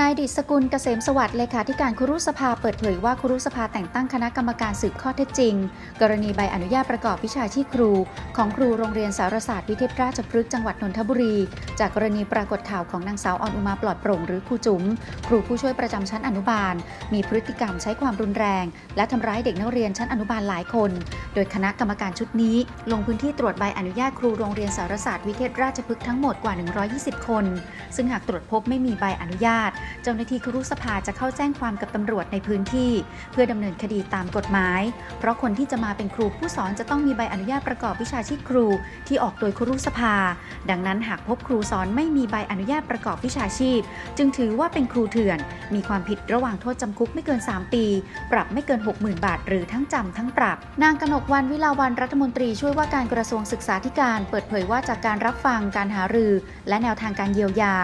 นายดิษกุลเกษมสวัสดิ์เลขาธิการครุสภาเปิดเผยว่าครุสภาแต่งตั้งคณะกรรมการสืบข้อเท็จจริง กรณีใบอนุญาตประกอบวิชาชีพครู ของครูโรงเรียนสารศาสตร์วิเทศราชพฤกษ์จังหวัดนนทบุรี จากกรณีปรากฏข่าวของนางสาวออนอุมาปลอดโปร่งหรือครูจุ๋มครูผู้ช่วยประจำชั้นอนุบาล มีพฤติกรรมใช้ความรุนแรง และทำร้ายเด็กนักเรียนชั้นอนุบาลหลายคน โดยคณะกรรมการชุดนี้ ลงพื้นที่ตรวจใบอนุญาตครูโรงเรียนสารศาสตร์วิเทศราชพฤกษ์ทั้งหมดกว่า 120 คน ซึ่งหากตรวจพบไม่มีใบอนุญาตเจ้าหน้าที่ครุสภาจะเข้าแจ้งความกับตำรวจในพื้นที่ เพื่อดำเนินคดีตามกฎหมาย เพราะคนที่จะมาเป็นครูผู้สอนจะต้องมีใบอนุญาตประกอบวิชาชีพครูที่ออกโดยครุสภา ดังนั้นหากพบครูสอนไม่มีใบอนุญาตประกอบวิชาชีพ จึงถือว่าเป็นครูเถื่อน มีความผิดระหว่างโทษจำคุกไม่เกิน 3 ปี ปรับไม่เกิน 60,000 บาท หรือทั้งจำทั้งปรับ นางกนกวันวิลาวันรัฐมนตรีช่วยว่าการกระทรวงศึกษาธิการ เปิดเผยว่าจากการรับฟังการหารือ และแนวทางการเยียวยา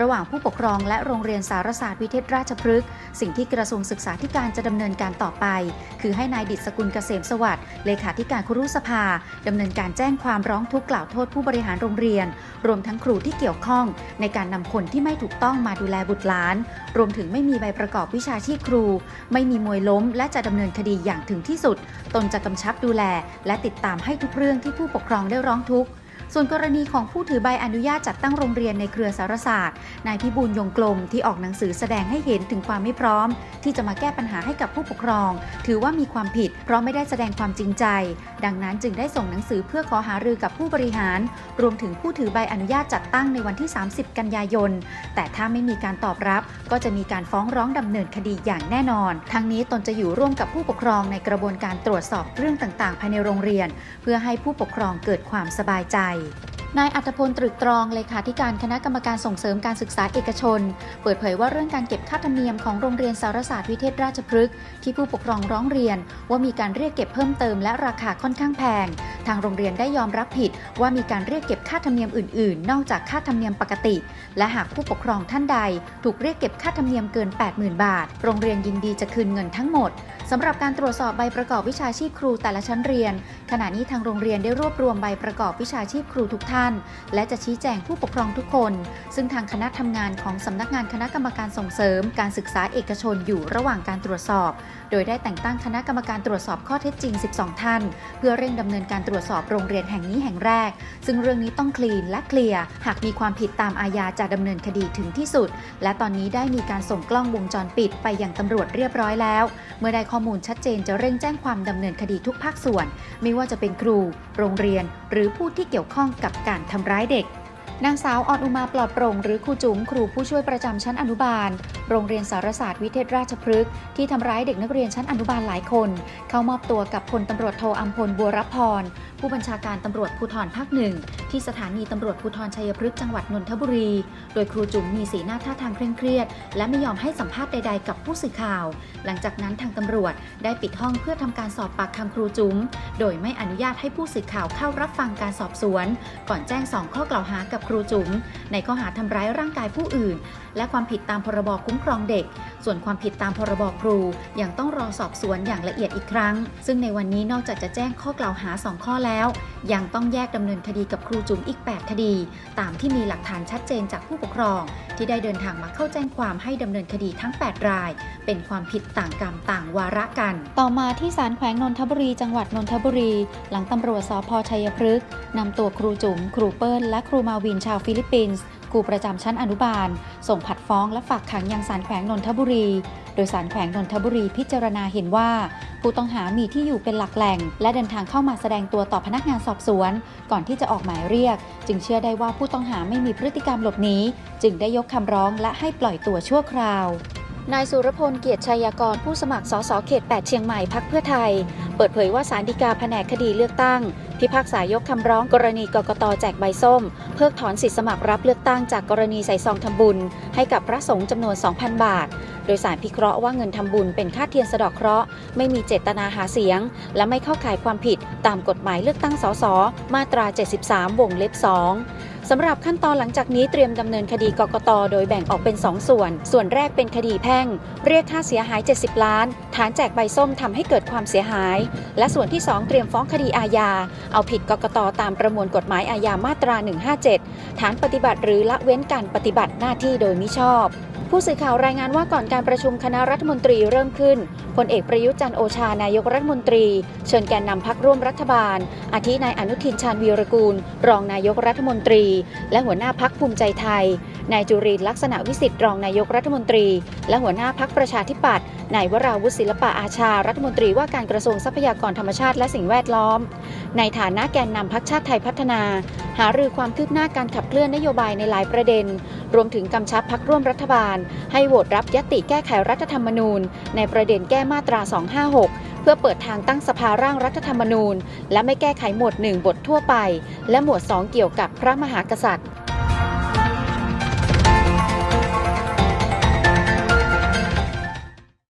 ระหว่างผู้ปกครองและโรงเรียนสารศาสตร์วิเทศราชพฤกษ์สิ่งที่กระทรวงศึกษาธิการจะดำเนินการต่อไป คือให้นายดิษกุลเกษมสวัสดิ์เลขาธิการครุสภาดำเนินการแจ้งความร้องทุกข์กล่าวโทษผู้บริหารโรงเรียน รวมทั้งครูที่เกี่ยวข้อง ในการนำคนที่ไม่ถูกต้องมาดูแลบุตรหลาน รวมถึงไม่มีใบประกอบวิชาชีพครู ไม่มีมวยล้ม และจะดำเนินคดีอย่างถึงที่สุด ตนจะกำชับดูแล และติดตามให้ทุกเรื่องที่ผู้ปกครองได้ร้องทุกข์ ส่วนกรณีของผู้ถือใบอนุญาตจัดตั้งโรงเรียนในเครือสารศาสตร์ นายพิบูลยงกลมที่ออกหนังสือแสดงให้เห็นถึงความไม่พร้อม ที่จะมาแก้ปัญหาให้กับผู้ปกครอง ถือว่ามีความผิด เพราะไม่ได้แสดงความจริงใจ ดังนั้นจึงได้ส่งหนังสือเพื่อขอหารือกับผู้บริหาร รวมถึงผู้ถือใบอนุญาตจัดตั้งในวันที่ 30 กันยายน แต่ถ้าไม่มีการตอบรับ ก็จะมีการฟ้องร้องดำเนินคดีอย่างแน่นอน ทั้งนี้ตนจะอยู่ร่วมกับผู้ปกครองในกระบวนการตรวจสอบเรื่องต่างๆ ภายในโรงเรียน เพื่อให้ผู้ปกครองเกิดความสบายใจนายอัตพลตรึกตรองเลขาธิการคณะกรรมการส่งเสริมการศึกษาเอกชน เปิดเผยว่าเรื่องการเก็บค่าธรรมเนียมของโรงเรียนสารศาสตร์วิเทศราชพฤกษ์ที่ผู้ปกครองร้องเรียน ว่ามีการเรียกเก็บเพิ่มเติมและราคาค่อนข้างแพง ทางโรงเรียนได้ยอมรับผิดว่ามีการเรียกเก็บค่าธรรมเนียมอื่น ๆ นอกจากค่าธรรมเนียมปกติ และหากผู้ปกครองท่านใด ถูกเรียกเก็บค่าธรรมเนียมเกิน 80,000 บาท โรงเรียนยินดีจะคืนเงินทั้งหมดสำหรับการตรวจสอบใบประกอบวิชาชีพครูแต่ละชั้นเรียน ขณะนี้ทางโรงเรียนได้รวบรวมใบประกอบวิชาชีพครูทุกท่าน และจะชี้แจงผู้ปกครองทุกคน ซึ่งทางคณะทำงานของสำนักงานคณะกรรมการส่งเสริม การศึกษาเอกชนอยู่ระหว่างการตรวจสอบ โดยได้แต่งตั้งคณะกรรมการตรวจสอบข้อเท็จจริง 12 ท่าน เพื่อเร่งดำเนินการตรวจวจสอบโรงเรียนแห่งนี้แห่งแรก ซึ่งเรื่องนี้ต้องคลีนและเคลียร์ หากมีความผิดตามอาญาจะดำเนินคดีถึงที่สุด และตอนนี้ได้มีการส่งกล้องวงจรปิดไปยังตำรวจเรียบร้อยแล้ว เมื่อได้ข้อมูลชัดเจนจะเร่งแจ้งความดำเนินคดีทุกภาคส่วน ไม่ว่าจะเป็นครู โรงเรียน หรือผู้ที่เกี่ยวข้องกับการทำร้ายเด็ก นางสาวออนอุมาปลอดโปร่งหรือครูจุ๋มครูผู้ช่วยประจำชั้นอนุบาล โรงเรียนสารศาสตร์วิเทศราชพฤกษ์ที่ทำร้ายเด็กนักเรียนชั้นอนุบาลหลายคน เข้ามอบตัวกับพลตำรวจโทอัมพลบัวรับพร ผู้บัญชาการตำรวจภูธรภาคหนึ่งที่สถานีตำรวจภูธรชัยพฤกษ์จังหวัดนนทบุรี โดยครูจุ๋มมีสีหน้าท่าทางเคร่งเครียด และไม่ยอมให้สัมภาษณ์ใดๆ กับผู้สื่อข่าว หลังจากนั้นทางตำรวจได้ปิดห้องเพื่อทำการสอบปากคำครูจุ๋มโดยไม่อนุญาตให้ผู้สื่อข่าวเข้ารับฟังการสอบสวน ก่อนแจ้งสองข้อกล่าวหากับครูจุ๋มในข้อหาทำร้ายร่างกายผู้อื่น และความผิดตามพรบคุ้มครองเด็ก ส่วนความผิดตามพรบครูยังต้องรอสอบสวนอย่างละเอียดอีกครั้ง ซึ่งในวันนี้นอกจากจะแจ้งข้อกล่าวหา 2 ข้อแล้ว ยังต้องแยกดำเนินคดีกับครูจุ๋มอีก 8 คดี ตามที่มีหลักฐานชัดเจนจากผู้ปกครอง ที่ได้เดินทางมาเข้าแจ้งความให้ดำเนินคดีทั้ง 8 ราย เป็นความผิดต่างกรรมต่างวาระกัน ต่อมาที่ศาลแขวงนนทบุรีจังหวัดนนทบุรี หลังตำรวจสภ.ชัยพฤกษ์นำตัวครูจุ๋มครูเปิ้ลและครูมาวินชาวฟิลิปปินส์ครูประจำชั้นอนุบาล ส่งผัดฟ้องและฝากขังยังศาลแขวงนนทบุรี โดยศาลแขวงนนทบุรีพิจารณาเห็นว่า ผู้ต้องหามีที่อยู่เป็นหลักแหล่ง และเดินทางเข้ามาแสดงตัวต่อพนักงานสอบสวน ก่อนที่จะออกหมายเรียก จึงเชื่อได้ว่าผู้ต้องหาไม่มีพฤติกรรมหลบหนีจึงได้ยกคำร้องและให้ปล่อยตัวชั่วคราวนายสุรพลเกียรติชัยกรผู้สมัครสสเขต 8 เชียงใหม่พักเพื่อไทย เปิดเผยว่าสารดีกาแผนกคดีเลือกตั้ง พิพากษายกคำร้องกรณีกกตแจกใบส้ม เพิกถอนสิทธิสมัครรับเลือกตั้งจากกรณีใส่ซองทำบุญ ให้กับพระสงฆ์จำนวน 2,000 บาท โดยสารพิเคราะห์ว่าเงินทำบุญเป็นค่าเทียนสะดอกเคราะห์ไม่มีเจตนาหาเสียง และไม่เข้าข่ายความผิดตามกฎหมายเลือกตั้งสสมาตรา 73 วงเล็บ 2สำหรับขั้นตอนหลังจากนี้เตรียมดำเนินคดีกกต โดยแบ่งออกเป็น 2 ส่วน ส่วนแรกเป็นคดีแพ่ง เรียกค่าเสียหาย 70 ล้าน ฐานแจกใบส้มทำให้เกิดความเสียหาย และส่วนที่ 2 เตรียมฟ้องคดีอาญา เอาผิดกกต ตามประมวลกฎหมายอาญามาตรา 157 ฐานปฏิบัติหรือละเว้นการปฏิบัติหน้าที่โดยมิชอบ ผู้สื่อข่าวรายงานว่าก่อนการการประชุมคณะรัฐมนตรีเริ่มขึ้น พลเอกประยุทธ์จันโอชานายกรัฐมนตรี เชิญแกนนำพักร่วมรัฐบาล อาทินายอนุทินชาญวีรกูล รองนายกรัฐมนตรี และหัวหน้าพักภูมิใจไทย นายจุรินลักษณะวิสิทธิ์รองนายกรัฐมนตรี และหัวหน้าพักประชาธิปัตย์นายวราวุฒิศิลปะอาชา รัฐมนตรีว่าการกระทรวงทรัพยากรธรรมชาติและสิ่งแวดล้อม ในฐานะแกนนำพักชาติไทยพัฒนา หารือความคืบหน้าการขับเคลื่อนนโยบายในหลายประเด็น รวมถึงกำชับพักร่วมรัฐบาล ให้โหวตรับยติแก้ไขรัฐธรรมนูญ ในประเด็นแก้มาตรา 256 เพื่อเปิดทางตั้งสภาร่างรัฐธรรมนูญ และไม่แก้ไขหมวด 1 บททั่วไป และหมวด 2 เกี่ยวกับพระมหากษัตริย์